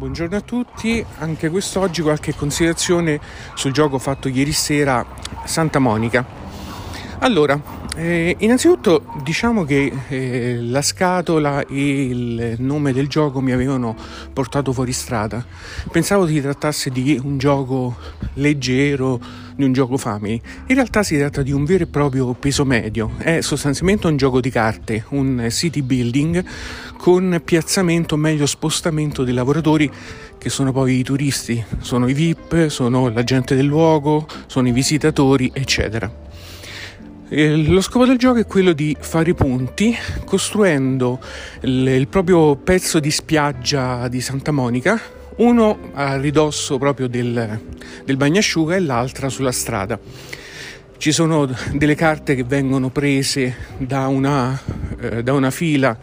Buongiorno a tutti, anche quest'oggi qualche considerazione sul gioco fatto ieri sera Santa Monica. Allora, eh, innanzitutto diciamo che eh, la scatola e il nome del gioco mi avevano portato fuori strada. Pensavo si trattasse di un gioco leggero, di un gioco family. In realtà si tratta di un vero e proprio peso medio. È sostanzialmente un gioco di carte, un city building con piazzamento, meglio spostamento dei lavoratori che sono poi i turisti, sono i VIP, sono la gente del luogo, sono i visitatori, eccetera. Lo scopo del gioco è quello di fare i punti costruendo il, proprio pezzo di spiaggia di Santa Monica, uno a ridosso proprio del, del bagnasciuga e l'altra sulla strada. Ci sono delle carte che vengono prese da una, eh, da una fila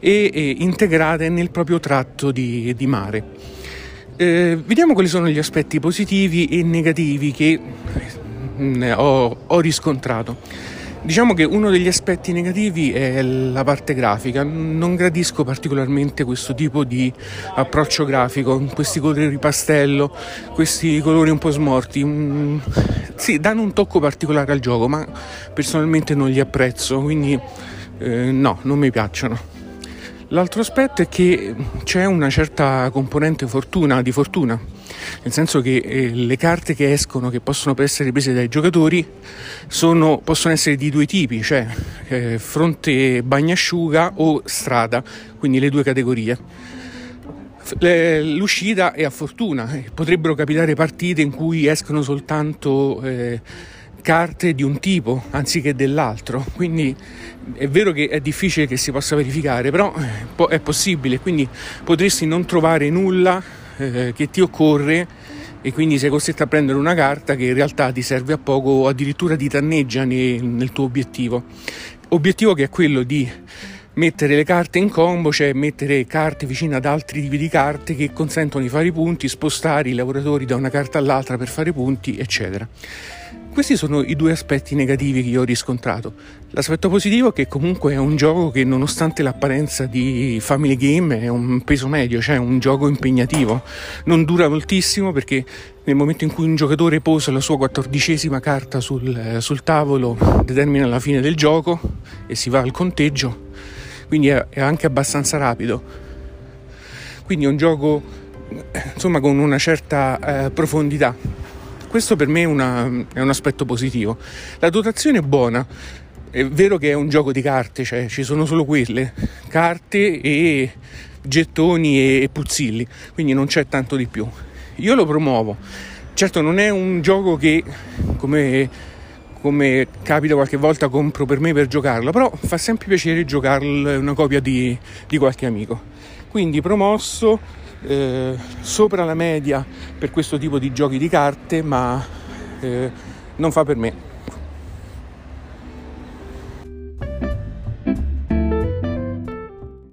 e, e, integrate nel proprio tratto di, di mare. Eh, vediamo quali sono gli aspetti positivi e negativi che mh, ho, ho riscontrato. Diciamo che uno degli aspetti negativi è la parte grafica, non gradisco particolarmente questo tipo di approccio grafico, questi colori pastello, questi colori un po' smorti, mm, sì, danno un tocco particolare al gioco, ma personalmente non li apprezzo, quindi eh, no, non mi piacciono. L'altro aspetto è che c'è una certa componente fortuna, di fortuna nel senso che eh, le carte che escono, che possono essere prese dai giocatori, sono, possono essere di due tipi, cioè eh, fronte bagnasciuga o strada, quindi le due categorie. L'uscita è a fortuna, eh, potrebbero capitare partite in cui escono soltanto eh, carte di un tipo anziché dell'altro, quindi è vero che è difficile che si possa verificare, però eh, è possibile, quindi potresti non trovare nulla eh, che ti occorre e quindi sei costretto a prendere una carta che in realtà ti serve a poco o addirittura ti danneggia nel, nel tuo obiettivo. Obiettivo che è quello di mettere le carte in combo, cioè mettere carte vicine ad altri tipi di carte che consentono di fare i punti, spostare i lavoratori da una carta all'altra per fare i punti, eccetera. Questi sono i due aspetti negativi che io ho riscontrato. L'aspetto positivo è che comunque è un gioco che nonostante l'apparenza di family game è un peso medio, cioè un gioco impegnativo. Non dura moltissimo perché nel momento in cui un giocatore posa la sua quattordicesima carta sul, sul tavolo determina la fine del gioco e si va al conteggio, quindi è, è anche abbastanza rapido. Quindi è un gioco insomma con una certa eh, profondità questo per me è, una, è un aspetto positivo. La dotazione è buona, è vero che è un gioco di carte, cioè ci sono solo quelle, carte e gettoni e, puzzilli, quindi non c'è tanto di più. Io lo promuovo. Certo non è un gioco che come, come capita qualche volta compro per me per giocarlo, però fa sempre piacere giocarlo una copia di, di qualche amico. Quindi promosso eh, sopra la media per questo tipo di giochi di carte, ma eh, non fa per me.